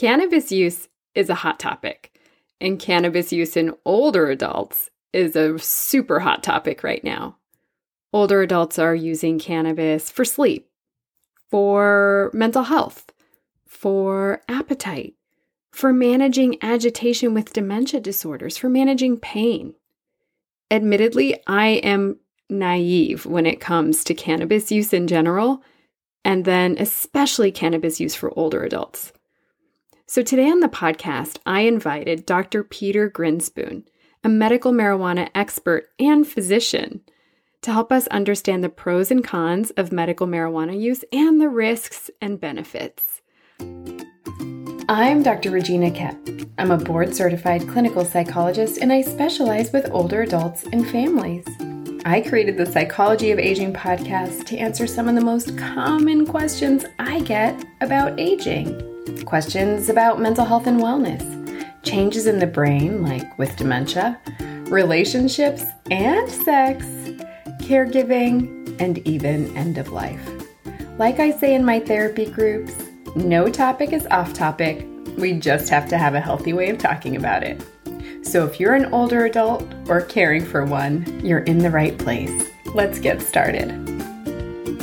Cannabis use is a hot topic, and cannabis use in older adults is a super hot topic right now. Older adults are using cannabis for sleep, for mental health, for appetite, for managing agitation with dementia disorders, for managing pain. Admittedly, I am naive when it comes to cannabis use in general, and then especially cannabis use for older adults. So today on the podcast, I invited Dr. Peter Grinspoon, a medical marijuana expert and physician, to help us understand the pros and cons of medical marijuana use and the risks and benefits. I'm Dr. Regina Koepp. I'm a board certified clinical psychologist and I specialize with older adults and families. I created the Psychology of Aging podcast to answer some of the most common questions I get about aging. Questions about mental health and wellness, changes in the brain, like with dementia, relationships and sex, caregiving, and even end of life. Like I say in my therapy groups, no topic is off topic. We just have to have a healthy way of talking about it. So if you're an older adult or caring for one, you're in the right place. Let's get started.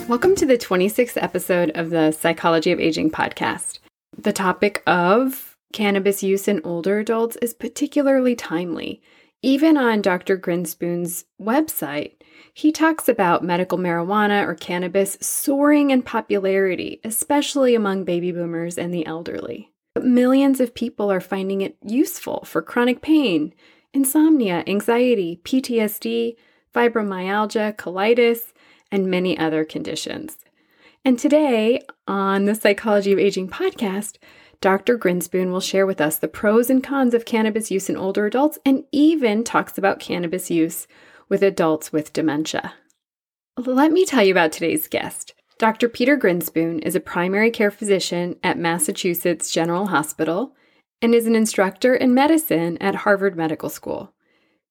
Welcome to the 26th episode of the Psychology of Aging podcast. The topic of cannabis use in older adults is particularly timely. Even on Dr. Grinspoon's website, he talks about medical marijuana or cannabis soaring in popularity, especially among baby boomers and the elderly. Millions of people are finding it useful for chronic pain, insomnia, anxiety, PTSD, fibromyalgia, colitis, and many other conditions. And today, on the Psychology of Aging podcast, Dr. Grinspoon will share with us the pros and cons of cannabis use in older adults and even talks about cannabis use with adults with dementia. Let me tell you about today's guest. Dr. Peter Grinspoon is a primary care physician at Massachusetts General Hospital and is an instructor in medicine at Harvard Medical School.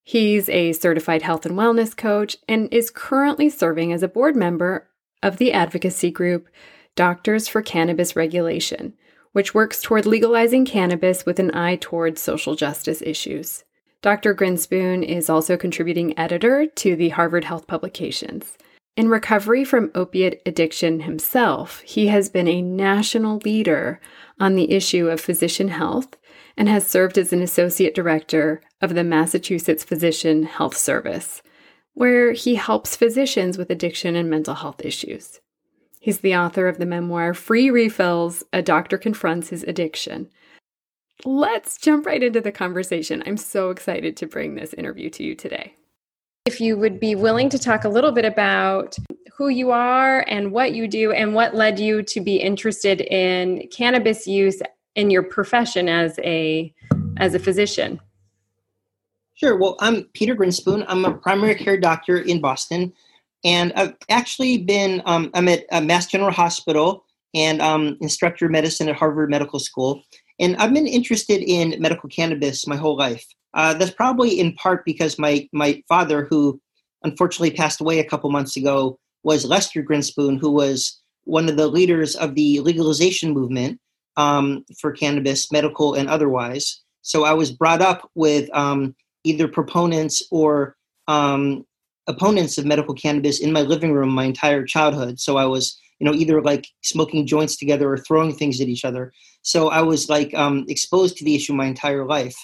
He's a certified health and wellness coach and is currently serving as a board member of the advocacy group Doctors for Cannabis Regulation, which works toward legalizing cannabis with an eye toward social justice issues. Dr. Grinspoon is also contributing editor to the Harvard Health publications. In recovery from opiate addiction himself, he has been a national leader on the issue of physician health and has served as an associate director of the Massachusetts Physician Health Service, where he helps physicians with addiction and mental health issues. He's the author of the memoir Free Refills A Doctor Confronts His Addiction. Let's jump right into the conversation. I'm so excited to bring this interview to you today. If you would be willing to talk a little bit about who you are and what you do and what led you to be interested in cannabis use in your profession as a as a physician. Sure. Well, I'm Peter Grinspoon. I'm a primary care doctor in Boston, and I've actually been um, I'm at uh, Mass General Hospital and um, instructor of medicine at Harvard Medical School, and I've been interested in medical cannabis my whole life. Uh, that's probably in part because my my father, who unfortunately passed away a couple months ago, was Lester Grinspoon, who was one of the leaders of the legalization movement um, for cannabis, medical and otherwise. So I was brought up with um, either proponents or um, opponents of medical cannabis in my living room my entire childhood. So I was, you know, either like smoking joints together or throwing things at each other. So I was like um, exposed to the issue my entire life.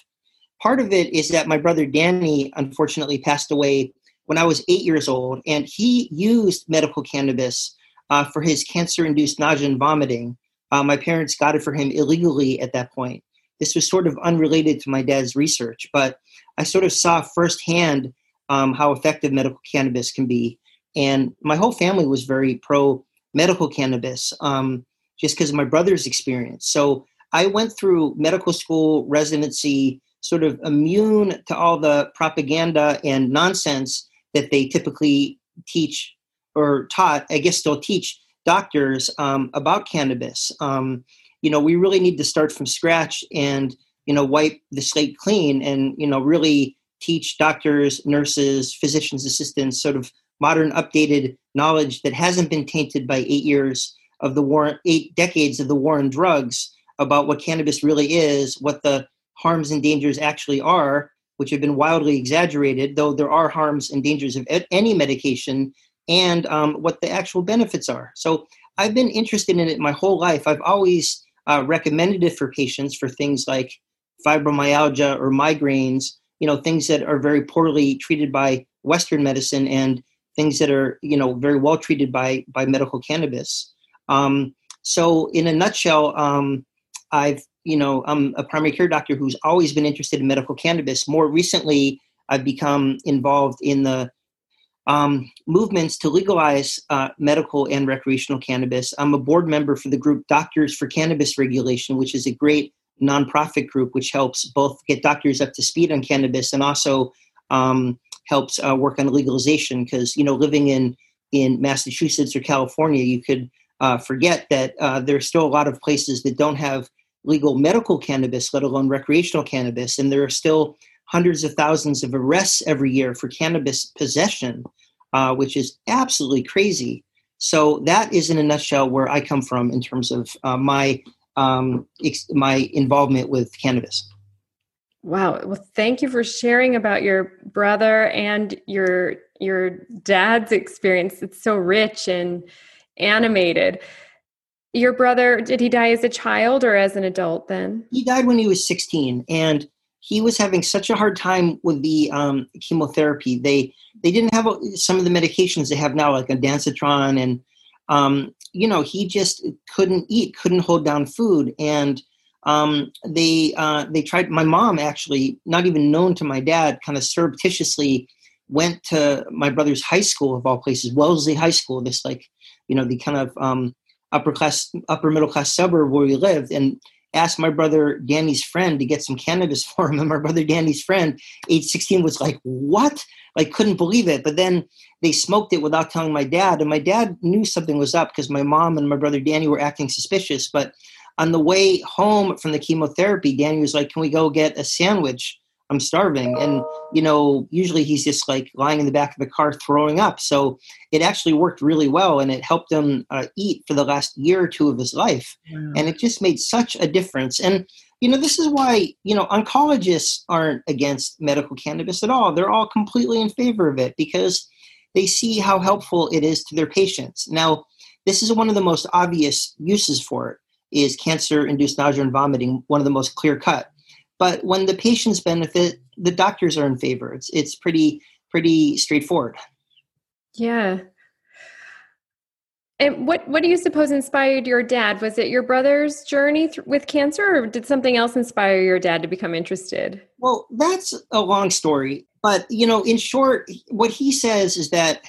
Part of it is that my brother Danny unfortunately passed away when I was eight years old, and he used medical cannabis uh, for his cancer-induced nausea and vomiting. Uh, my parents got it for him illegally at that point. This was sort of unrelated to my dad's research, but I sort of saw firsthand um, how effective medical cannabis can be. And my whole family was very pro medical cannabis um, just because of my brother's experience. So I went through medical school residency sort of immune to all the propaganda and nonsense that they typically teach or taught, I guess still teach doctors um, about cannabis. Um, you know, we really need to start from scratch and you know wipe the slate clean and you know really teach doctors nurses physicians assistants sort of modern updated knowledge that hasn't been tainted by eight years of the war eight decades of the war on drugs about what cannabis really is, what the harms and dangers actually are, which have been wildly exaggerated, though there are harms and dangers of any medication, and um, what the actual benefits are. So I've been interested in it my whole life. I've always uh, recommended it for patients for things like fibromyalgia or migraines, you know, things that are very poorly treated by Western medicine and things that are, you know, very well treated by by medical cannabis. Um, so, in a nutshell, um, I've, you know, I'm a primary care doctor who's always been interested in medical cannabis. More recently, I've become involved in the um, movements to legalize uh, medical and recreational cannabis. I'm a board member for the group Doctors for Cannabis Regulation, which is a great nonprofit group which helps both get doctors up to speed on cannabis and also um, helps uh, work on legalization. Because you know, living in in Massachusetts or California, you could uh, forget that uh, there's still a lot of places that don't have legal medical cannabis, let alone recreational cannabis, and there are still hundreds of thousands of arrests every year for cannabis possession, uh, which is absolutely crazy. So that is, in a nutshell, where I come from in terms of uh, my um, ex- my involvement with cannabis. Wow. Well, thank you for sharing about your brother and your your dad's experience. It's so rich and animated. Your brother, did he die as a child or as an adult then? He died when he was 16 and he was having such a hard time with the um, chemotherapy. They they didn't have some of the medications they have now, like ondansetron, and um, you know he just couldn't eat, couldn't hold down food, and um, they uh, they tried. My mom actually, not even known to my dad, kind of surreptitiously went to my brother's high school of all places, Wellesley High School. This like you know the kind of um, upper class, upper middle class suburb where we lived, and asked my brother Danny's friend to get some cannabis for him. And my brother Danny's friend, age 16, was like, What? Like, couldn't believe it. But then they smoked it without telling my dad. And my dad knew something was up because my mom and my brother Danny were acting suspicious. But on the way home from the chemotherapy, Danny was like, Can we go get a sandwich? I'm starving. And, you know, usually he's just like lying in the back of the car throwing up. So it actually worked really well and it helped him uh, eat for the last year or two of his life. Wow. And it just made such a difference. And, you know, this is why, you know, oncologists aren't against medical cannabis at all. They're all completely in favor of it because they see how helpful it is to their patients. Now, this is one of the most obvious uses for it is cancer induced nausea and vomiting, one of the most clear cut but when the patients benefit, the doctors are in favor. It's it's pretty pretty straightforward. Yeah. And what what do you suppose inspired your dad? Was it your brother's journey th- with cancer, or did something else inspire your dad to become interested? Well, that's a long story, but you know, in short, what he says is that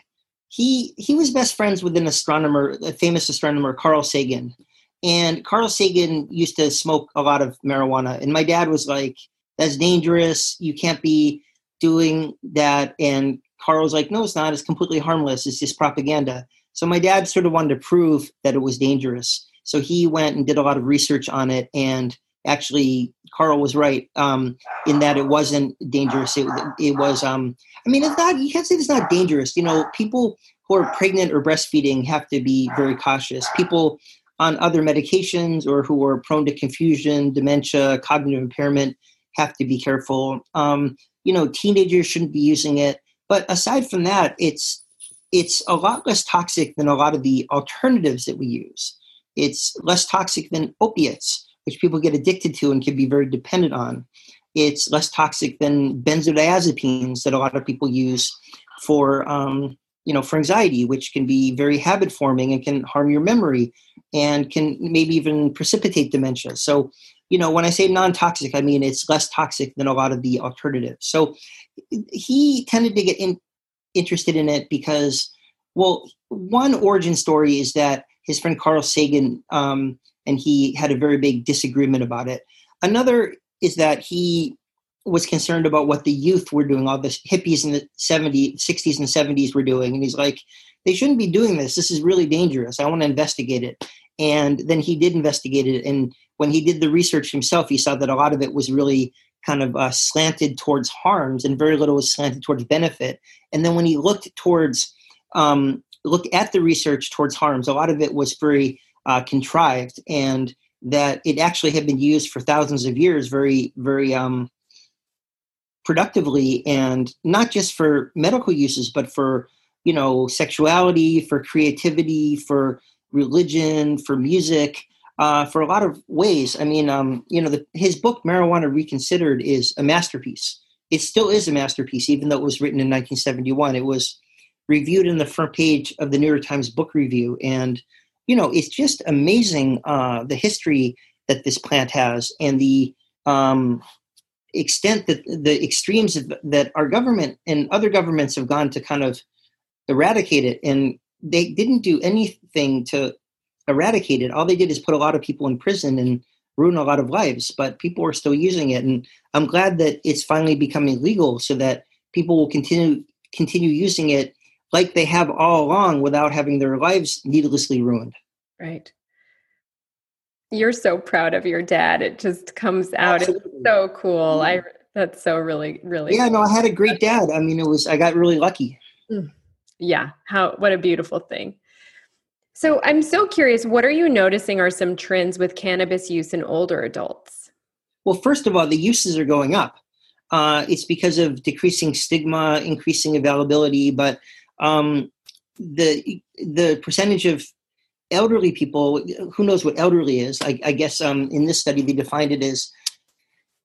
he he was best friends with an astronomer, a famous astronomer, Carl Sagan, and Carl Sagan used to smoke a lot of marijuana. And my dad was like, that's dangerous. You can't be doing that. And Carl was like, no, it's not. It's completely harmless. It's just propaganda. So my dad sort of wanted to prove that it was dangerous. So he went and did a lot of research on it. And actually, Carl was right um, in that it wasn't dangerous. It, it was, um, I mean, it's not, you can't say it's not dangerous. You know, people who are pregnant or breastfeeding have to be very cautious. People on other medications or who are prone to confusion, dementia, cognitive impairment have to be careful. Um, you know, teenagers shouldn't be using it. But aside from that, it's it's a lot less toxic than a lot of the alternatives that we use. It's less toxic than opiates, which people get addicted to and can be very dependent on. It's less toxic than benzodiazepines that a lot of people use for um, you know for anxiety which can be very habit forming and can harm your memory and can maybe even precipitate dementia. So you know when i say non-toxic i mean it's less toxic than a lot of the alternatives. So he tended to get in, interested in it because well one origin story is that his friend carl sagan um, and he had a very big disagreement about it. Another is that he was concerned about what the youth were doing, all the hippies in the 70s, 60s and 70s were doing. And he's like, they shouldn't be doing this. This is really dangerous. I want to investigate it. And then he did investigate it. And when he did the research himself, he saw that a lot of it was really kind of uh, slanted towards harms and very little was slanted towards benefit. And then when he looked towards, um, looked at the research towards harms, a lot of it was very uh, contrived and that it actually had been used for thousands of years very, very um, productively and not just for medical uses, but for, you know, sexuality, for creativity, for religion, for music. Uh, for a lot of ways. I mean, um, you know, the, his book Marijuana Reconsidered is a masterpiece. It still is a masterpiece, even though it was written in 1971. It was reviewed in the front page of the New York Times Book Review, and you know, it's just amazing uh, the history that this plant has and the um, extent that the extremes that our government and other governments have gone to kind of eradicate it and they didn't do anything to eradicate it. All they did is put a lot of people in prison and ruin a lot of lives, but people are still using it. And I'm glad that it's finally becoming legal so that people will continue continue using it like they have all along without having their lives needlessly ruined. Right. You're so proud of your dad. It just comes out. Absolutely. It's so cool. I that's so really really Yeah, no, I had a great dad. I mean, it was I got really lucky. Mm. Yeah. How what a beautiful thing. So I'm so curious, what are you noticing are some trends with cannabis use in older adults? Well, first of all, the uses are going up. Uh, it's because of decreasing stigma, increasing availability, but um, the the percentage of elderly people, who knows what elderly is? I, I guess um, in this study they defined it as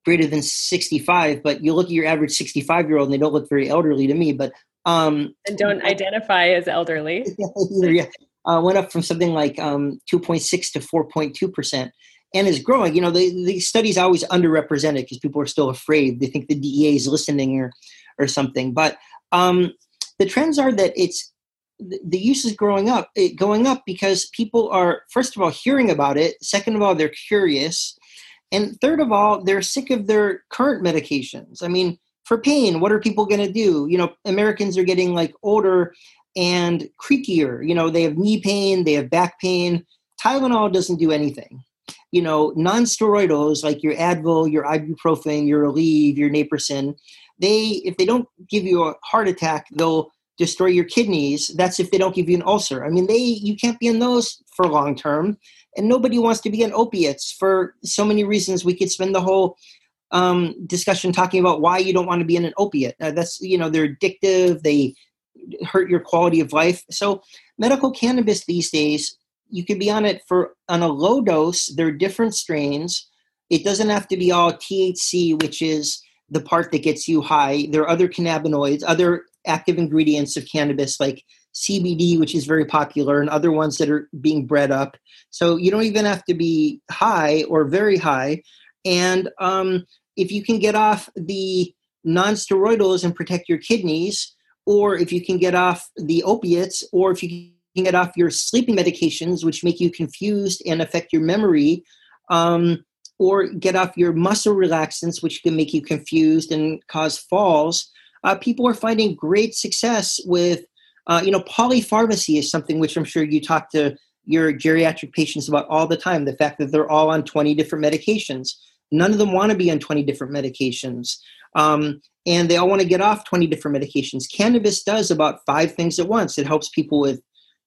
greater than 65, but you look at your average 65 year old and they don't look very elderly to me, but um, and don't identify as elderly. yeah, uh, went up from something like um, 2.6 to 4.2 percent, and is growing. You know, the the study's always underrepresented because people are still afraid. They think the DEA is listening or or something. But um, the trends are that it's the use is growing up, it, going up because people are first of all hearing about it. Second of all, they're curious, and third of all, they're sick of their current medications. I mean, for pain, what are people going to do? You know, Americans are getting like older and creakier. You know, they have knee pain, they have back pain. Tylenol doesn't do anything. You know, non-steroidals like your Advil, your ibuprofen, your Aleve, your Naprosyn, they if they don't give you a heart attack, they'll destroy your kidneys. That's if they don't give you an ulcer. I mean, they you can't be in those for long term, and nobody wants to be in opiates for so many reasons. We could spend the whole um, discussion talking about why you don't want to be in an opiate. Uh, that's you know they're addictive. They hurt your quality of life. So medical cannabis these days, you can be on it for on a low dose. There are different strains. It doesn't have to be all THC, which is the part that gets you high. There are other cannabinoids, other active ingredients of cannabis like CBD, which is very popular, and other ones that are being bred up. So you don't even have to be high or very high. And um, if you can get off the non-steroidals and protect your kidneys, or if you can get off the opiates, or if you can get off your sleeping medications, which make you confused and affect your memory, um, or get off your muscle relaxants, which can make you confused and cause falls. Uh, people are finding great success with, uh, you know, polypharmacy is something which I'm sure you talk to your geriatric patients about all the time. The fact that they're all on 20 different medications. None of them want to be on 20 different medications. Um, and they all want to get off 20 different medications. Cannabis does about five things at once. It helps people with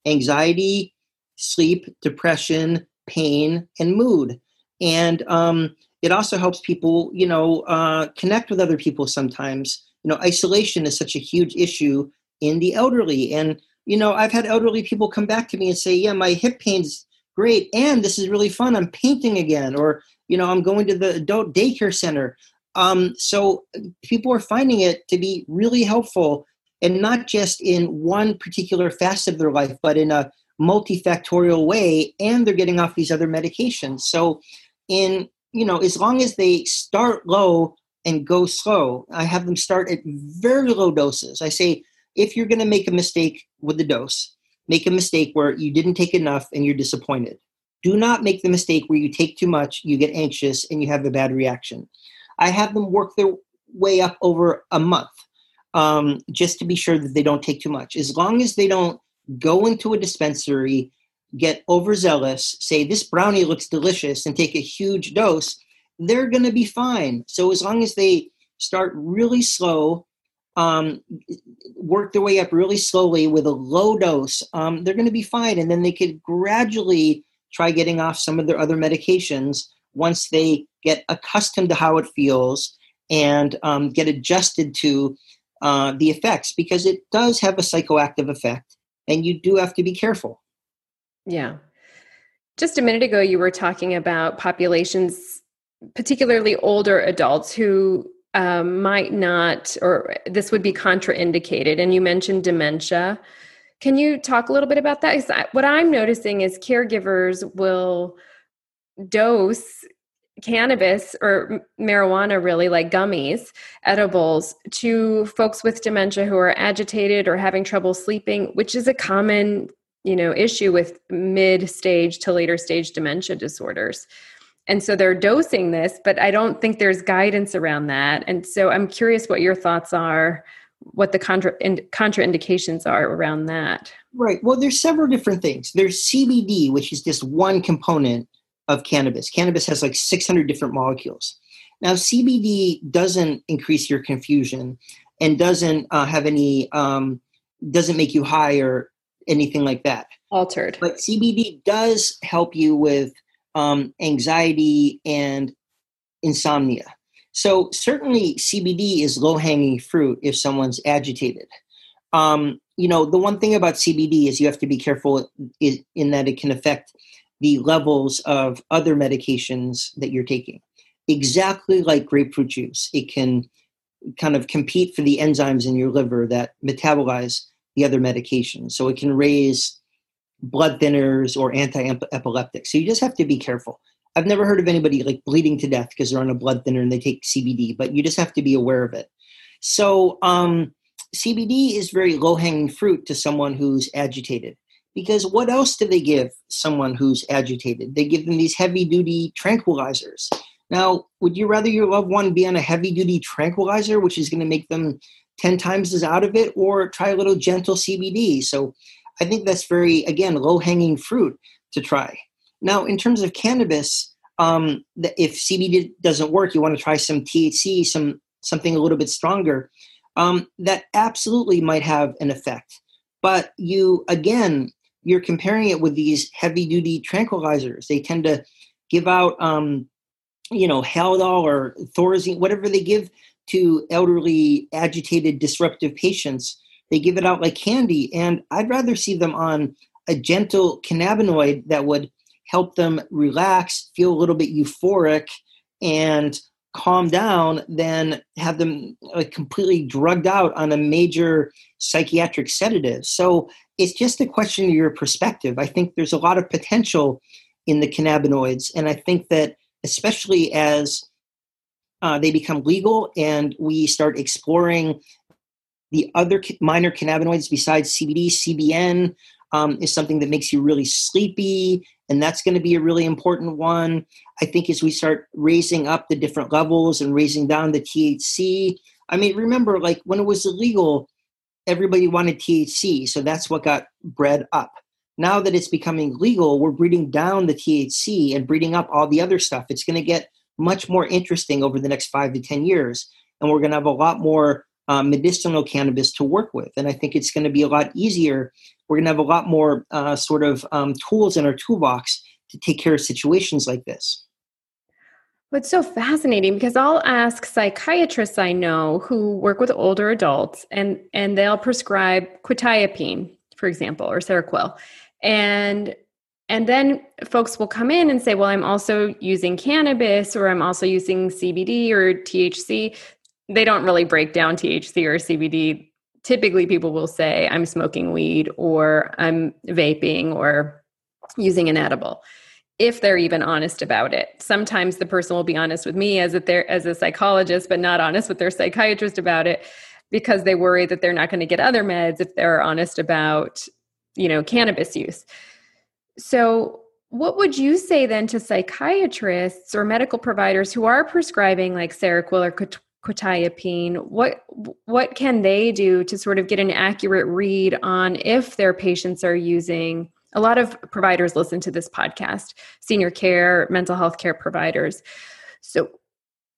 anxiety, sleep, depression, pain, and mood. And um, it also helps people, you know, uh, connect with other people sometimes. You know, isolation is such a huge issue in the elderly. And, you know, I've had elderly people come back to me and say, yeah, my hip pain's great. And this is really fun. I'm painting again. Or, you know, I'm going to the adult daycare center. Um, so people are finding it to be really helpful and not just in one particular facet of their life, but in a multifactorial way. And they're getting off these other medications. So, in, you know, as long as they start low and go slow, I have them start at very low doses. I say, if you're going to make a mistake with the dose, make a mistake where you didn't take enough and you're disappointed. Do not make the mistake where you take too much, you get anxious, and you have a bad reaction. I have them work their way up over a month um, just to be sure that they don't take too much. As long as they don't go into a dispensary, get overzealous, say, this brownie looks delicious, and take a huge dose, they're going to be fine. So as long as they start really slow, um, work their way up really slowly with a low dose, um, they're going to be fine. And then they could gradually try getting off some of their other medications once they get accustomed to how it feels and um, get adjusted to uh, the effects because it does have a psychoactive effect and you do have to be careful. Yeah. Just a minute ago, you were talking about populations, particularly older adults who um, might not, or this would be contraindicated. And you mentioned dementia. Can you talk a little bit about that? Because what I'm noticing is caregivers will dose cannabis or marijuana really like gummies edibles to folks with dementia who are agitated or having trouble sleeping which is a common you know issue with mid stage to later stage dementia disorders. And so they're dosing this but i don't think there's guidance around that. And so i'm curious what your thoughts are what the contra contraindications are around that. Right. Well there's several different things. There's cbd which is just one component of cannabis. Cannabis has like 600 different molecules. Now cbd doesn't increase your confusion and doesn't uh, have any um, doesn't make you high or anything like that. Altered. But CBD does help you with um, anxiety and insomnia. So certainly CBD is low hanging fruit if someone's agitated. Um, you know, the one thing about CBD is you have to be careful in, in that it can affect the levels of other medications that you're taking. Exactly like grapefruit juice, it can kind of compete for the enzymes in your liver that metabolize the other medications. So it can raise blood thinners or anti-epileptics. So you just have to be careful. I've never heard of anybody like bleeding to death because they're on a blood thinner and they take CBD, but you just have to be aware of it. So um, CBD is very low-hanging fruit to someone who's agitated because what else do they give someone who's agitated? They give them these heavy-duty tranquilizers. Now, would you rather your loved one be on a heavy-duty tranquilizer, which is going to make them 10 times as out of it or try a little gentle CBD. So I think that's very, again, low hanging fruit to try. Now, in terms of cannabis, um, if CBD doesn't work, you want to try some THC, some something a little bit stronger. Um, that absolutely might have an effect. But you, again, you're comparing it with these heavy duty tranquilizers. They tend to give out, um, you know, Haldol or Thorazine, whatever they give to elderly, agitated, disruptive patients. They give it out like candy. And I'd rather see them on a gentle cannabinoid that would help them relax, feel a little bit euphoric, and calm down than have them like, completely drugged out on a major psychiatric sedative. So it's just a question of your perspective. I think there's a lot of potential in the cannabinoids. And I think that, especially as uh, they become legal and we start exploring the other minor cannabinoids besides CBD, CBN um, is something that makes you really sleepy, and that's going to be a really important one. I think as we start raising up the different levels and raising down the THC. I mean, remember, like when it was illegal, everybody wanted THC, so that's what got bred up. Now that it's becoming legal, we're breeding down the THC and breeding up all the other stuff. It's going to get much more interesting over the next five to 10 years. And we're going to have a lot more um, medicinal cannabis to work with. And I think it's going to be a lot easier. We're going to have a lot more uh, sort of um, tools in our toolbox to take care of situations like this. What's so fascinating because I'll ask psychiatrists I know who work with older adults and and they'll prescribe quetiapine, for example, or Seroquel. And and then folks will come in and say, well, I'm also using cannabis or I'm also using CBD or THC. They don't really break down THC or CBD. Typically, people will say, I'm smoking weed or I'm vaping or using an edible if they're even honest about it. Sometimes the person will be honest with me as a ther- as a psychologist, but not honest with their psychiatrist about it because they worry that they're not going to get other meds if they're honest about, you know, cannabis use. So, what would you say then to psychiatrists or medical providers who are prescribing like Seroquel or quetiapine? What what can they do to sort of get an accurate read on if their patients are using? A lot of providers listen to this podcast, senior care, mental health care providers. So,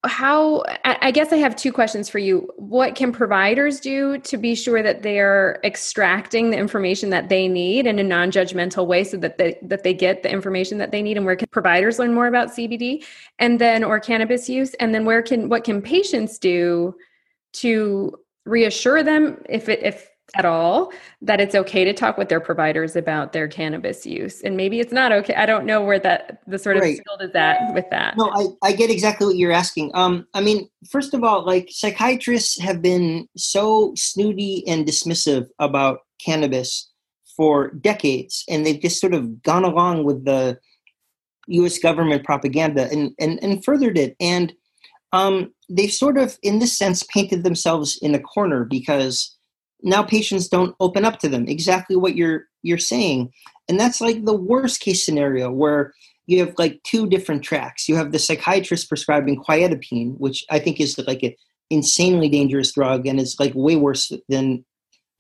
how i guess i have two questions for you. What can providers do to be sure that they're extracting the information that they need in a non-judgmental way so that they that they get the information that they need? And where can providers learn more about cbd and then or cannabis use? And then where can what can patients do to reassure them if it if at all that it's okay to talk with their providers about their cannabis use. And maybe it's not okay. I don't know where that the sort of right. field is at with that. No I, I get exactly what you're asking. Um i mean first of all like psychiatrists have been so snooty and dismissive about cannabis for decades and they've just sort of gone along with the us government propaganda and and, and furthered it. And um, they've sort of in this sense painted themselves in a corner because now patients don't open up to them exactly what you're you're saying. And that's like the worst case scenario where you have like two different tracks. You have the psychiatrist prescribing quetiapine which i think is like an insanely dangerous drug and it's like way worse than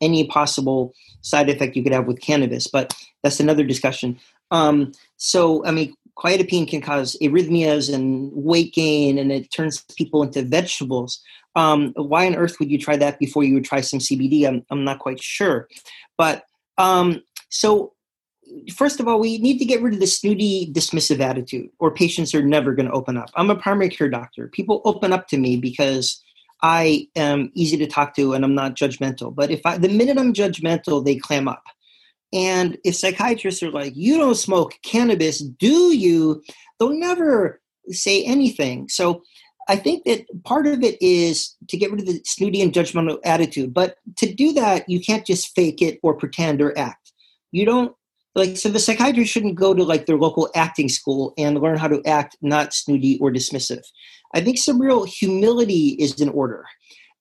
any possible side effect you could have with cannabis but that's another discussion. Um, so i mean quetiapine can cause arrhythmias and weight gain and it turns people into vegetables um, why on earth would you try that before you would try some CBD? I'm, I'm not quite sure. But um, so, first of all, we need to get rid of the snooty, dismissive attitude, or patients are never going to open up. I'm a primary care doctor. People open up to me because I am easy to talk to and I'm not judgmental. But if I, the minute I'm judgmental, they clam up. And if psychiatrists are like, you don't smoke cannabis, do you? They'll never say anything. So I think that part of it is to get rid of the snooty and judgmental attitude. But to do that, you can't just fake it or pretend or act. You don't like so the psychiatrist shouldn't go to like their local acting school and learn how to act not snooty or dismissive. I think some real humility is in order.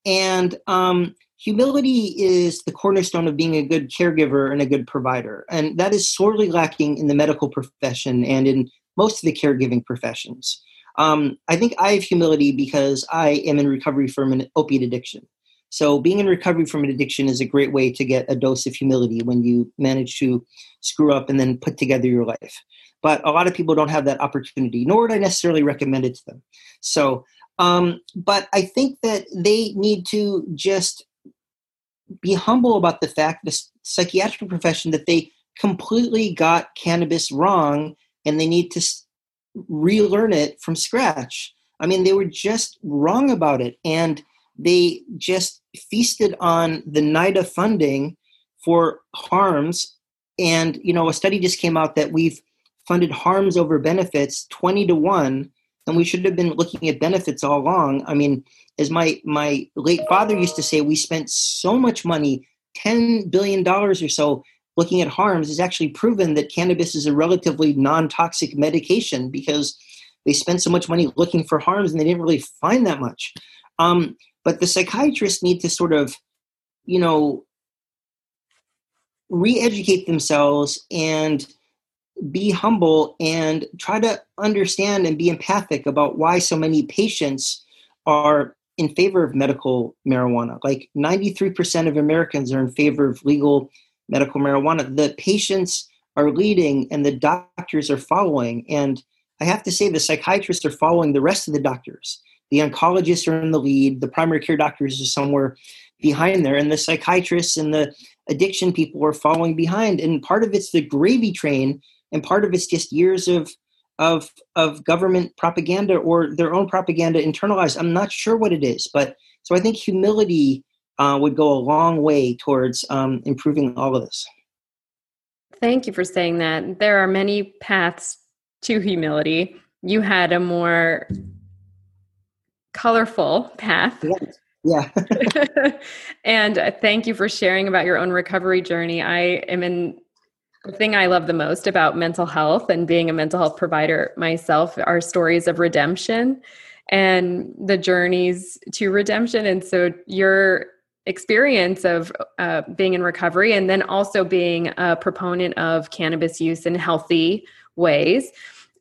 And um, humility is the cornerstone of being a good caregiver and a good provider. And that is sorely lacking in the medical profession and in most of the caregiving professions. Um, I think I have humility because I am in recovery from an opiate addiction. So, being in recovery from an addiction is a great way to get a dose of humility when you manage to screw up and then put together your life. But a lot of people don't have that opportunity, nor would I necessarily recommend it to them. So, um, but I think that they need to just be humble about the fact, the psychiatric profession, that they completely got cannabis wrong and they need to relearn it from scratch. I mean, they were just wrong about it. And they just feasted on the NIDA funding for harms. And, you know, a study just came out that we've funded harms over benefits 20 to 1 and we should have been looking at benefits all along. I mean as my my late father used to say we spent so much money 10 billion dollars or so looking at harms is actually proven that cannabis is a relatively non-toxic medication because they spent so much money looking for harms and they didn't really find that much. Um, but the psychiatrists need to sort of you know re-educate themselves and be humble and try to understand and be empathic about why so many patients are in favor of medical marijuana like 93% of americans are in favor of legal medical marijuana. The patients are leading and the doctors are following. And I have to say, the psychiatrists are following the rest of the doctors. The oncologists are in the lead, the primary care doctors are somewhere behind there, and the psychiatrists and the addiction people are following behind. And part of it's the gravy train, and part of it's just years of of of government propaganda or their own propaganda internalized. I'm not sure what it is, but so I think humility uh, would go a long way towards um, improving all of this. Thank you for saying that. There are many paths to humility. You had a more colorful path. Yeah. and uh, thank you for sharing about your own recovery journey. I am in the thing I love the most about mental health and being a mental health provider myself are stories of redemption and the journeys to redemption. And so your experience of uh, being in recovery and then also being a proponent of cannabis use in healthy ways.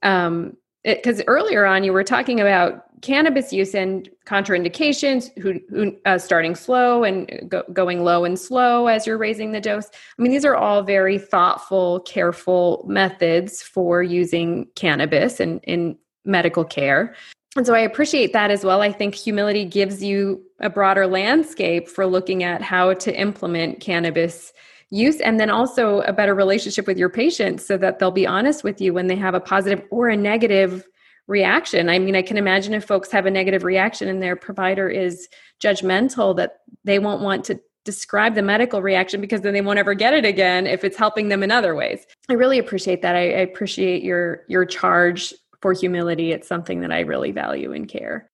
Because um, earlier on, you were talking about cannabis use and contraindications, who, who uh, starting slow and go, going low and slow as you're raising the dose. I mean, these are all very thoughtful, careful methods for using cannabis and in medical care. And so I appreciate that as well. I think humility gives you a broader landscape for looking at how to implement cannabis use and then also a better relationship with your patients so that they'll be honest with you when they have a positive or a negative reaction. I mean, I can imagine if folks have a negative reaction and their provider is judgmental that they won't want to describe the medical reaction because then they won't ever get it again if it's helping them in other ways. I really appreciate that. I, I appreciate your your charge for humility. It's something that I really value in care.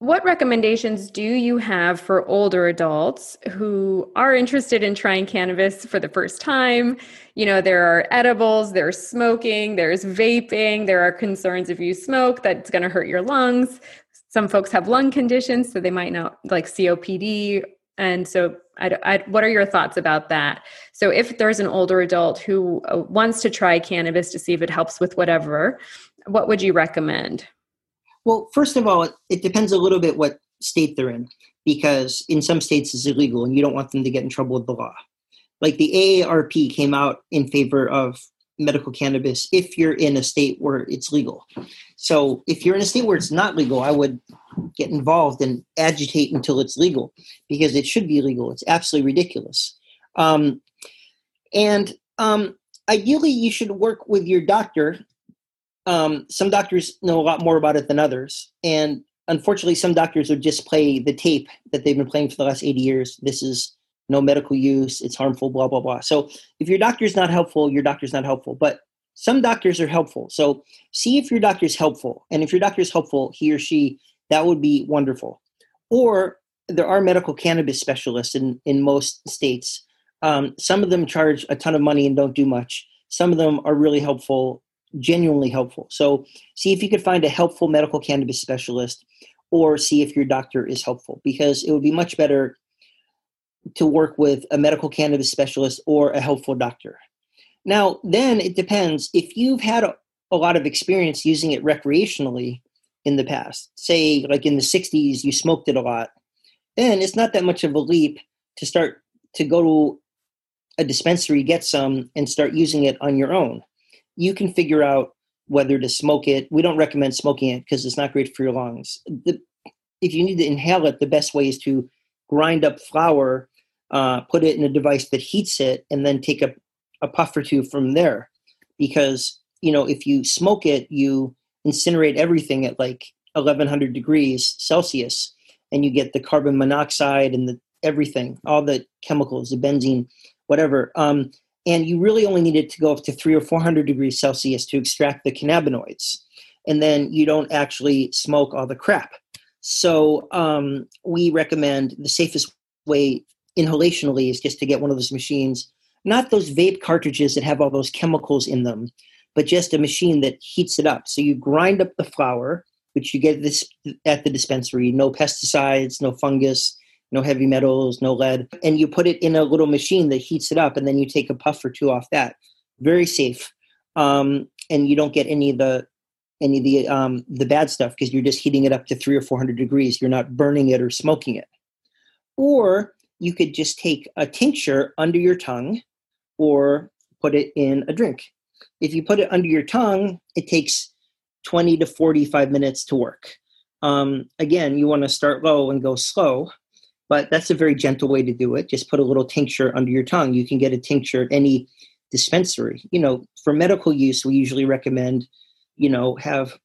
What recommendations do you have for older adults who are interested in trying cannabis for the first time? You know, there are edibles, there's smoking, there's vaping, there are concerns if you smoke that's going to hurt your lungs. Some folks have lung conditions, so they might not like COPD. And so, I, I, what are your thoughts about that? So, if there's an older adult who uh, wants to try cannabis to see if it helps with whatever, what would you recommend? Well, first of all, it depends a little bit what state they're in, because in some states it's illegal and you don't want them to get in trouble with the law. Like the AARP came out in favor of medical cannabis if you're in a state where it's legal. So if you're in a state where it's not legal, I would get involved and agitate until it's legal because it should be legal. It's absolutely ridiculous. Um, and um, ideally, you should work with your doctor um, some doctors know a lot more about it than others. And unfortunately, some doctors would just play the tape that they've been playing for the last 80 years. This is no medical use, it's harmful, blah, blah, blah. So if your doctor's not helpful, your doctor's not helpful. But some doctors are helpful. So see if your doctor's helpful. And if your doctor's helpful, he or she, that would be wonderful. Or there are medical cannabis specialists in, in most states. Um, some of them charge a ton of money and don't do much. Some of them are really helpful genuinely helpful. So see if you could find a helpful medical cannabis specialist or see if your doctor is helpful because it would be much better to work with a medical cannabis specialist or a helpful doctor. Now, then it depends. If you've had a, a lot of experience using it recreationally in the past, say like in the 60s, you smoked it a lot, then it's not that much of a leap to start to go to a dispensary, get some, and start using it on your own you can figure out whether to smoke it. We don't recommend smoking it because it's not great for your lungs. The, if you need to inhale it, the best way is to grind up flower, uh, put it in a device that heats it, and then take a, a puff or two from there. Because, you know, if you smoke it, you incinerate everything at like 1100 degrees Celsius, and you get the carbon monoxide and the everything, all the chemicals, the benzene, whatever. Um, and you really only needed to go up to three or 400 degrees Celsius to extract the cannabinoids. And then you don't actually smoke all the crap. So um, we recommend the safest way inhalationally is just to get one of those machines, not those vape cartridges that have all those chemicals in them, but just a machine that heats it up. So you grind up the flower, which you get this at the dispensary, no pesticides, no fungus, no heavy metals, no lead, and you put it in a little machine that heats it up, and then you take a puff or two off that. Very safe, um, and you don't get any of the any of the um, the bad stuff because you're just heating it up to three or four hundred degrees. You're not burning it or smoking it. Or you could just take a tincture under your tongue, or put it in a drink. If you put it under your tongue, it takes 20 to 45 minutes to work. Um, again, you want to start low and go slow but that's a very gentle way to do it. Just put a little tincture under your tongue. You can get a tincture at any dispensary. You know, for medical use, we usually recommend, you know, have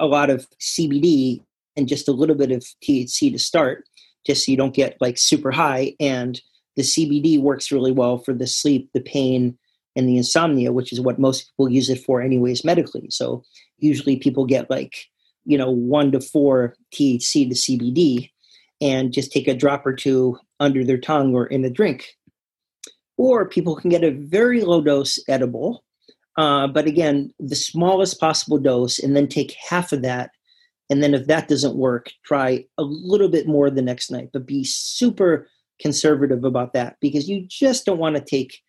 a lot of CBD and just a little bit of THC to start, just so you don't get like super high. And the CBD works really well for the sleep, the pain, and the insomnia, which is what most people use it for, anyways, medically. So usually people get like, you know, one to four THC to CBD and just take a drop or two under their tongue or in a drink. Or people can get a very low dose edible, uh, but again, the smallest possible dose, and then take half of that. And then if that doesn't work, try a little bit more the next night, but be super conservative about that because you just don't want to take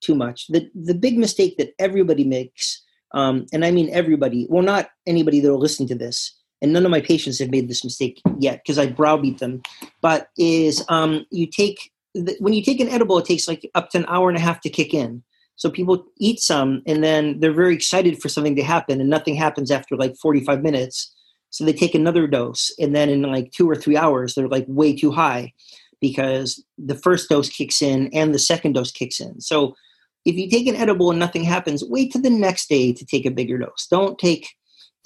too much. The, the big mistake that everybody makes, um, and I mean everybody, well, not anybody that will listen to this, and none of my patients have made this mistake yet because I browbeat them. But is um, you take when you take an edible, it takes like up to an hour and a half to kick in. So people eat some and then they're very excited for something to happen, and nothing happens after like 45 minutes. So they take another dose, and then in like two or three hours, they're like way too high because the first dose kicks in and the second dose kicks in. So if you take an edible and nothing happens, wait to the next day to take a bigger dose. Don't take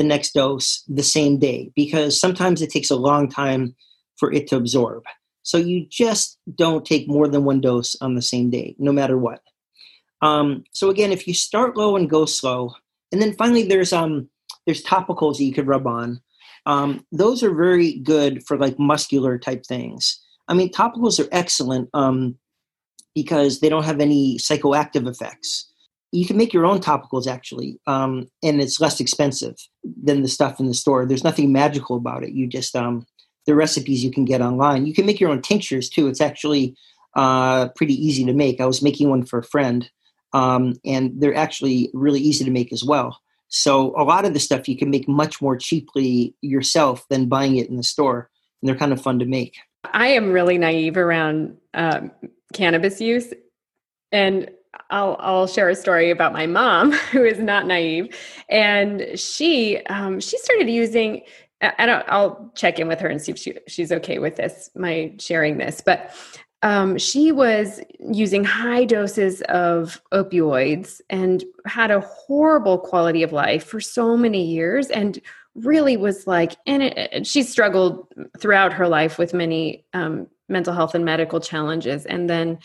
the next dose the same day because sometimes it takes a long time for it to absorb. So you just don't take more than one dose on the same day, no matter what. Um, so again, if you start low and go slow, and then finally there's um there's topicals that you could rub on. Um, those are very good for like muscular type things. I mean, topicals are excellent um, because they don't have any psychoactive effects. You can make your own topicals actually, um, and it's less expensive than the stuff in the store. There's nothing magical about it. You just um, the recipes you can get online. You can make your own tinctures too. It's actually uh, pretty easy to make. I was making one for a friend, um, and they're actually really easy to make as well. So a lot of the stuff you can make much more cheaply yourself than buying it in the store, and they're kind of fun to make. I am really naive around um, cannabis use, and I'll I'll share a story about my mom who is not naive, and she um, she started using I don't, I'll check in with her and see if she, she's okay with this, my sharing this. But um, she was using high doses of opioids and had a horrible quality of life for so many years and really was like, and it, she struggled throughout her life with many um, mental health and medical challenges. And then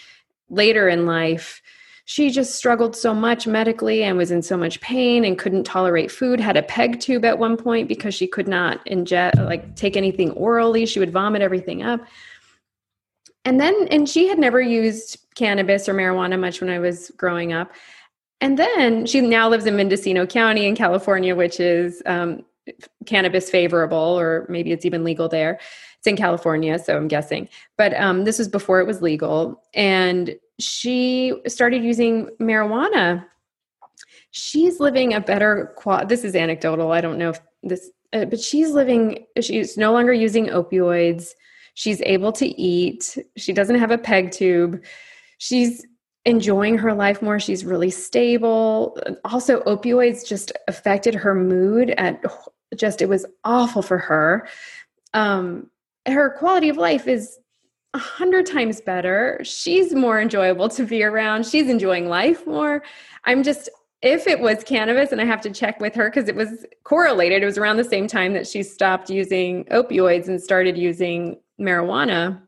later in life, she just struggled so much medically and was in so much pain and couldn't tolerate food had a peg tube at one point because she could not ingest like take anything orally. She would vomit everything up. And then and she had never used cannabis or marijuana much when i was growing up. And then she now lives in mendocino county in california which is um, cannabis favorable or maybe it's even legal there. It's in california so i'm guessing. But um, this was before it was legal. And she started using marijuana. She's living a better qual this is anecdotal i don't know if this uh, but she's living she's no longer using opioids. She's able to eat. She doesn't have a peg tube. She's enjoying her life more. She's really stable. Also opioids just affected her mood and just it was awful for her. Um her quality of life is a hundred times better. She's more enjoyable to be around. She's enjoying life more. I'm just, if it was cannabis, and I have to check with her because it was correlated, it was around the same time that she stopped using opioids and started using marijuana.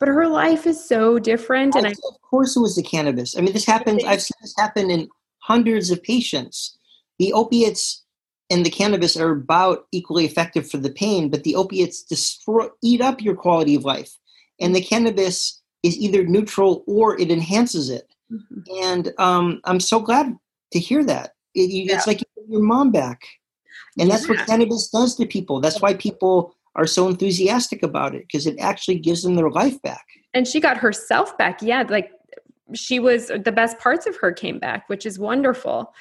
But her life is so different. And I, of course, it was the cannabis. I mean, this happens, I've seen this happen in hundreds of patients. The opiates and the cannabis are about equally effective for the pain, but the opiates destroy, eat up your quality of life. And the cannabis is either neutral or it enhances it. Mm-hmm. And um, I'm so glad to hear that. It, you, yeah. It's like your mom back. And yeah. that's what cannabis does to people. That's why people are so enthusiastic about it because it actually gives them their life back. And she got herself back. Yeah, like she was the best parts of her came back, which is wonderful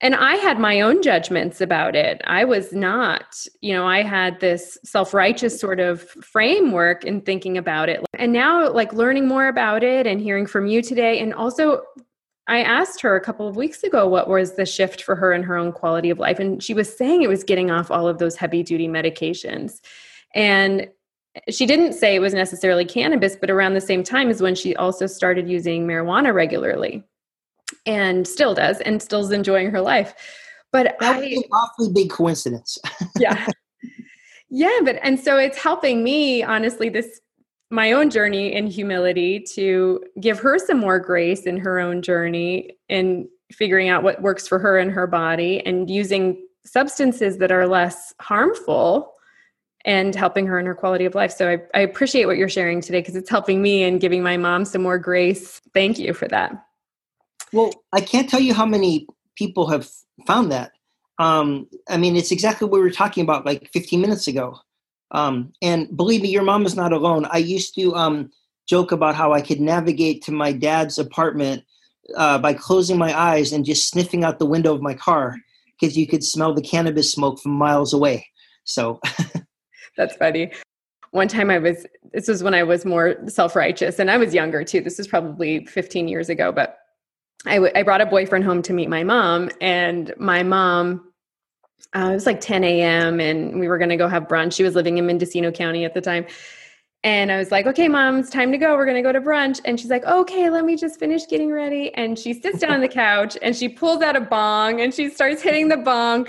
and I had my own judgments about it. I was not, you know, I had this self righteous sort of framework in thinking about it. And now, like, learning more about it and hearing from you today, and also I asked her a couple of weeks ago what was the shift for her in her own quality of life. And she was saying it was getting off all of those heavy duty medications. And she didn't say it was necessarily cannabis, but around the same time is when she also started using marijuana regularly and still does and still is enjoying her life. But that I, an awfully big coincidence. yeah. Yeah, but and so it's helping me honestly this my own journey in humility to give her some more grace in her own journey and figuring out what works for her and her body and using substances that are less harmful and helping her in her quality of life. So I, I appreciate what you're sharing today because it's helping me and giving my mom some more grace. Thank you for that. Well, I can't tell you how many people have found that. Um, I mean, it's exactly what we were talking about like 15 minutes ago. Um, and believe me, your mom is not alone. I used to um, joke about how I could navigate to my dad's apartment uh, by closing my eyes and just sniffing out the window of my car because you could smell the cannabis smoke from miles away. So that's funny. One time I was, this was when I was more self righteous and I was younger too. This was probably 15 years ago, but I, w- I brought a boyfriend home to meet my mom, and my mom Uh, it was like 10 a.m. and we were going to go have brunch. She was living in Mendocino County at the time. And I was like, okay, mom, it's time to go. We're going to go to brunch. And she's like, okay, let me just finish getting ready. And she sits down on the couch and she pulls out a bong and she starts hitting the bong.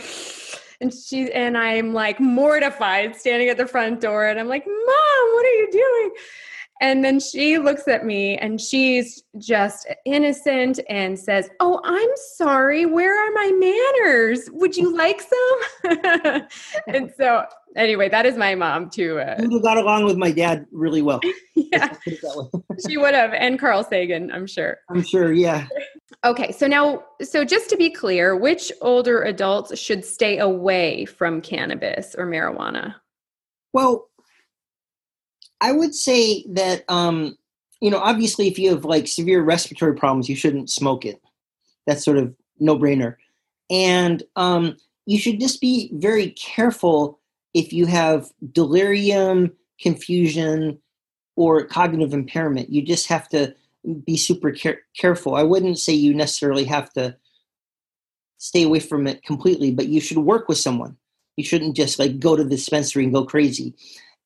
And she and I'm like mortified standing at the front door. And I'm like, mom, what are you doing? And then she looks at me and she's just innocent and says, Oh, I'm sorry. Where are my manners? Would you like some? and so, anyway, that is my mom too. Uh, you got along with my dad really well. yeah. she would have. And Carl Sagan, I'm sure. I'm sure. Yeah. Okay. So now, so just to be clear, which older adults should stay away from cannabis or marijuana? Well, I would say that um, you know, obviously, if you have like severe respiratory problems, you shouldn't smoke it. That's sort of no brainer. And um, you should just be very careful if you have delirium, confusion, or cognitive impairment. You just have to be super care- careful. I wouldn't say you necessarily have to stay away from it completely, but you should work with someone. You shouldn't just like go to the dispensary and go crazy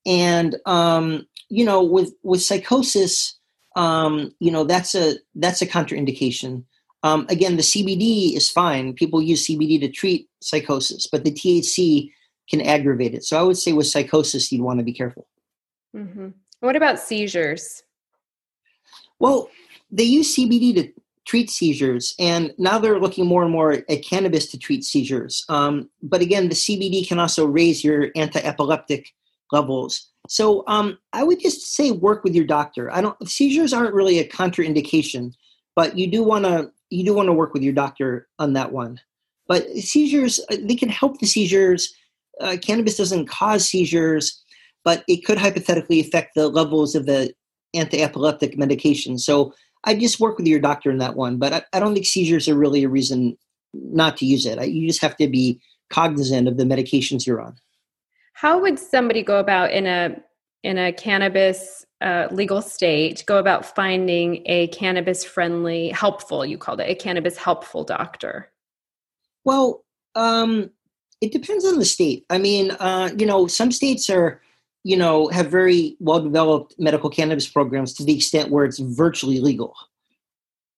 and um, you know with with psychosis um, you know that's a that's a contraindication. Um, again the cbd is fine. People use cbd to treat psychosis but the thc can aggravate it. So i would say with psychosis you'd want to be careful. Mm-hmm. what about seizures? Well they use cbd to treat seizures and now they're looking more and more at cannabis to treat seizures. Um, but again the cbd can also raise your anti-epileptic levels. So um, I would just say work with your doctor. I don't seizures aren't really a contraindication, but you do want to you do want to work with your doctor on that one. But seizures uh, they can help the seizures. Uh, cannabis doesn't cause seizures, but it could hypothetically affect the levels of the anti-epileptic medication. So I just work with your doctor in that one. But I, I don't think seizures are really a reason not to use it. I, you just have to be cognizant of the medications you're on. How would somebody go about in a in a cannabis uh, legal state go about finding a cannabis friendly, helpful? You called it a cannabis helpful doctor. Well, um, it depends on the state. I mean, uh, you know, some states are you know have very well developed medical cannabis programs to the extent where it's virtually legal.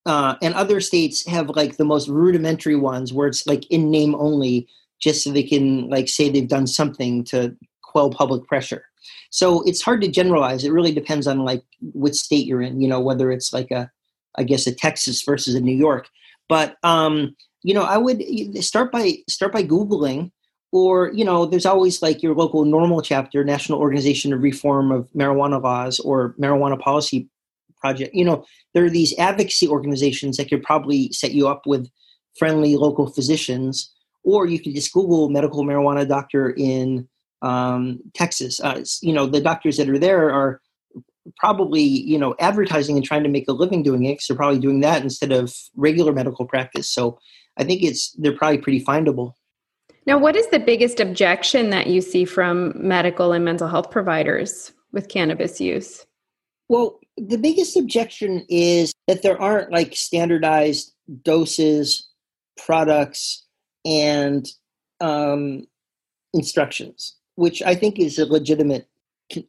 Uh, and other states have like the most rudimentary ones where it's like in name only just so they can like say they've done something to quell public pressure. So it's hard to generalize. It really depends on like which state you're in, you know, whether it's like a I guess a Texas versus a New York. But um, you know, I would start by start by googling or you know there's always like your local NORML chapter national organization of reform of marijuana laws or marijuana policy project you know there are these advocacy organizations that could probably set you up with friendly local physicians or you can just Google medical marijuana doctor in um, Texas. Uh, you know, the doctors that are there are probably you know advertising and trying to make a living doing it. So they're probably doing that instead of regular medical practice. So I think it's they're probably pretty findable. Now, what is the biggest objection that you see from medical and mental health providers with cannabis use? Well, the biggest objection is that there aren't like standardized doses, products, and um, instructions, which I think is a legitimate,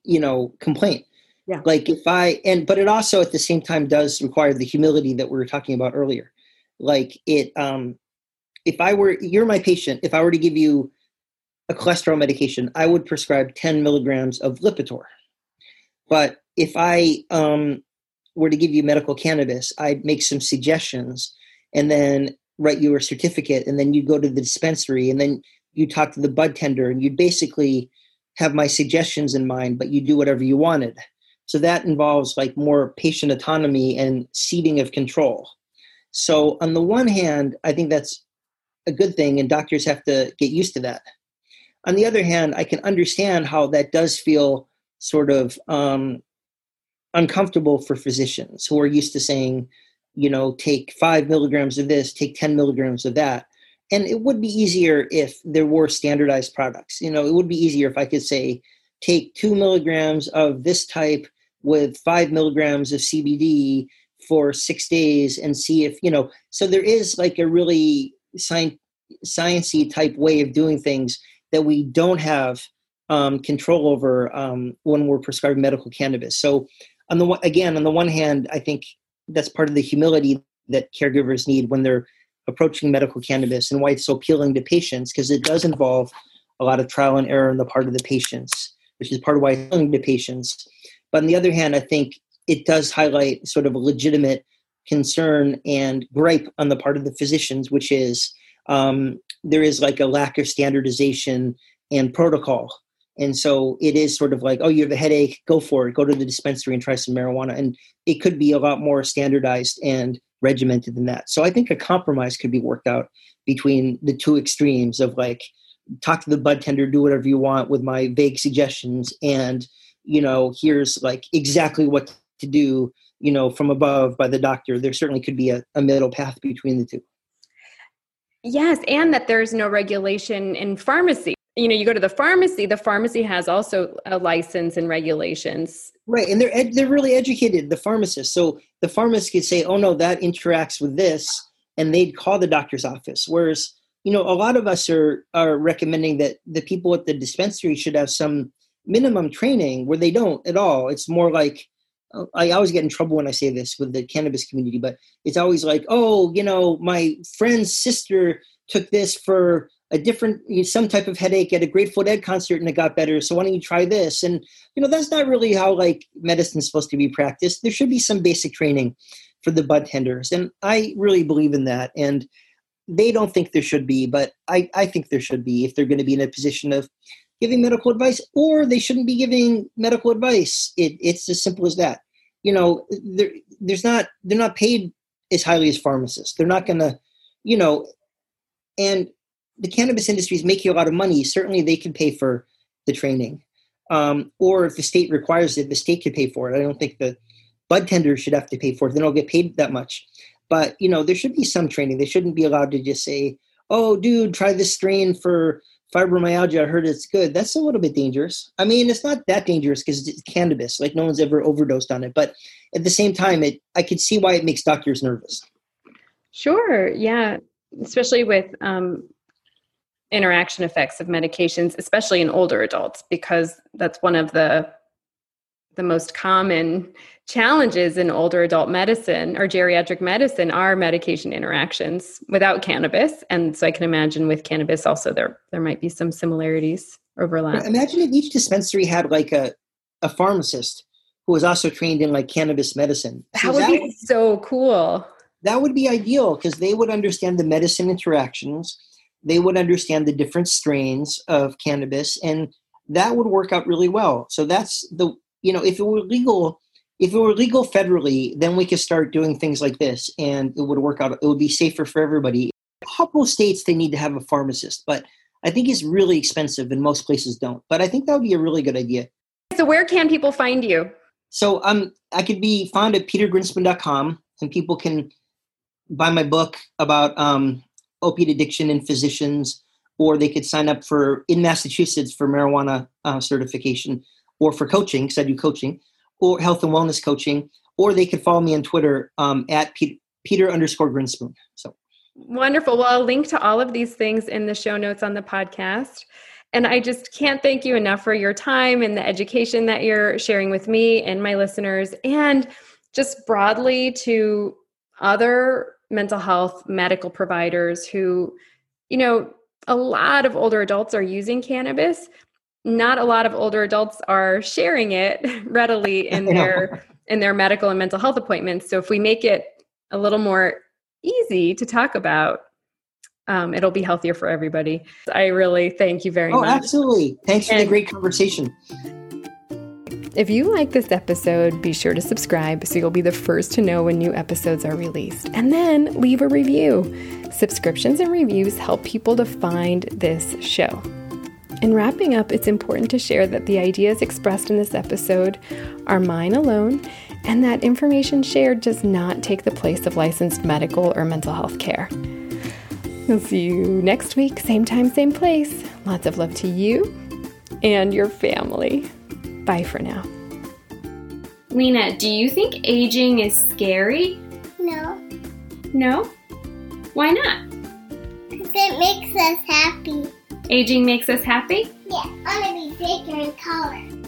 you know, complaint. Yeah. Like if I and but it also at the same time does require the humility that we were talking about earlier. Like it, um, if I were you're my patient, if I were to give you a cholesterol medication, I would prescribe 10 milligrams of Lipitor. But if I um, were to give you medical cannabis, I'd make some suggestions, and then write you a certificate and then you go to the dispensary and then you talk to the bud tender and you basically have my suggestions in mind but you do whatever you wanted. So that involves like more patient autonomy and ceding of control. So on the one hand i think that's a good thing and doctors have to get used to that. On the other hand i can understand how that does feel sort of um, uncomfortable for physicians who are used to saying you know, take five milligrams of this, take 10 milligrams of that. And it would be easier if there were standardized products. You know, it would be easier if I could say, take two milligrams of this type with five milligrams of CBD for six days and see if, you know, so there is like a really sciency type way of doing things that we don't have um, control over um, when we're prescribing medical cannabis. So, on the again, on the one hand, I think that's part of the humility that caregivers need when they're approaching medical cannabis, and why it's so appealing to patients because it does involve a lot of trial and error on the part of the patients, which is part of why it's appealing to patients. But on the other hand, I think it does highlight sort of a legitimate concern and gripe on the part of the physicians, which is um, there is like a lack of standardization and protocol. And so it is sort of like, oh, you have a headache, go for it, go to the dispensary and try some marijuana. And it could be a lot more standardized and regimented than that. So I think a compromise could be worked out between the two extremes of like, talk to the bud tender, do whatever you want with my vague suggestions, and you know, here's like exactly what to do, you know, from above by the doctor. There certainly could be a, a middle path between the two. Yes, and that there's no regulation in pharmacy. You know, you go to the pharmacy, the pharmacy has also a license and regulations. Right, and they're ed- they're really educated, the pharmacists. So the pharmacist could say, "Oh no, that interacts with this," and they'd call the doctor's office. Whereas, you know, a lot of us are are recommending that the people at the dispensary should have some minimum training where they don't at all. It's more like uh, I always get in trouble when I say this with the cannabis community, but it's always like, oh, you know, my friend's sister took this for a different some type of headache at a Grateful Dead concert and it got better. So why don't you try this? And you know, that's not really how like medicine's supposed to be practiced. There should be some basic training for the bud tenders, and I really believe in that. And they don't think there should be, but I, I think there should be if they're going to be in a position of giving medical advice, or they shouldn't be giving medical advice. It, it's as simple as that. You know, there's not they're not paid as highly as pharmacists. They're not going to, you know, and the cannabis industry is making a lot of money. Certainly, they can pay for the training, um, or if the state requires it, the state could pay for it. I don't think the bud tenders should have to pay for it. They don't get paid that much. But you know, there should be some training. They shouldn't be allowed to just say, "Oh, dude, try this strain for fibromyalgia, I heard it's good. That's a little bit dangerous. I mean, it's not that dangerous because it's cannabis. Like no one's ever overdosed on it. But at the same time, it I could see why it makes doctors nervous. Sure. Yeah. Especially with um, interaction effects of medications, especially in older adults, because that's one of the the most common challenges in older adult medicine or geriatric medicine are medication interactions without cannabis. And so i can imagine with cannabis also there there might be some similarities overlap. Imagine if each dispensary had like a, a pharmacist who was also trained in like cannabis medicine. So that would that be would, so cool. That would be ideal because they would understand the medicine interactions they would understand the different strains of cannabis and that would work out really well so that's the you know if it were legal if it were legal federally, then we could start doing things like this and it would work out. It would be safer for everybody. A couple states, they need to have a pharmacist, but I think it's really expensive and most places don't. But I think that would be a really good idea. So, where can people find you? So, um, I could be found at petergrinspoon.com and people can buy my book about um, opiate addiction in physicians, or they could sign up for in Massachusetts for marijuana uh, certification or for coaching because I do coaching or health and wellness coaching, or they could follow me on Twitter um, at Peter, Peter underscore Grinspoon. So wonderful. Well, I'll link to all of these things in the show notes on the podcast. And I just can't thank you enough for your time and the education that you're sharing with me and my listeners, and just broadly to other mental health medical providers who, you know, a lot of older adults are using cannabis, not a lot of older adults are sharing it readily in their in their medical and mental health appointments. So if we make it a little more easy to talk about, um, it'll be healthier for everybody. I really thank you very oh, much. Oh, absolutely. Thanks and for the great conversation. If you like this episode, be sure to subscribe so you'll be the first to know when new episodes are released. And then leave a review. Subscriptions and reviews help people to find this show. In wrapping up, it's important to share that the ideas expressed in this episode are mine alone and that information shared does not take the place of licensed medical or mental health care. We'll see you next week, same time, same place. Lots of love to you and your family. Bye for now. Lena, do you think aging is scary? No. No? Why not? it makes us happy. Aging makes us happy? Yeah, I want to be bigger and taller.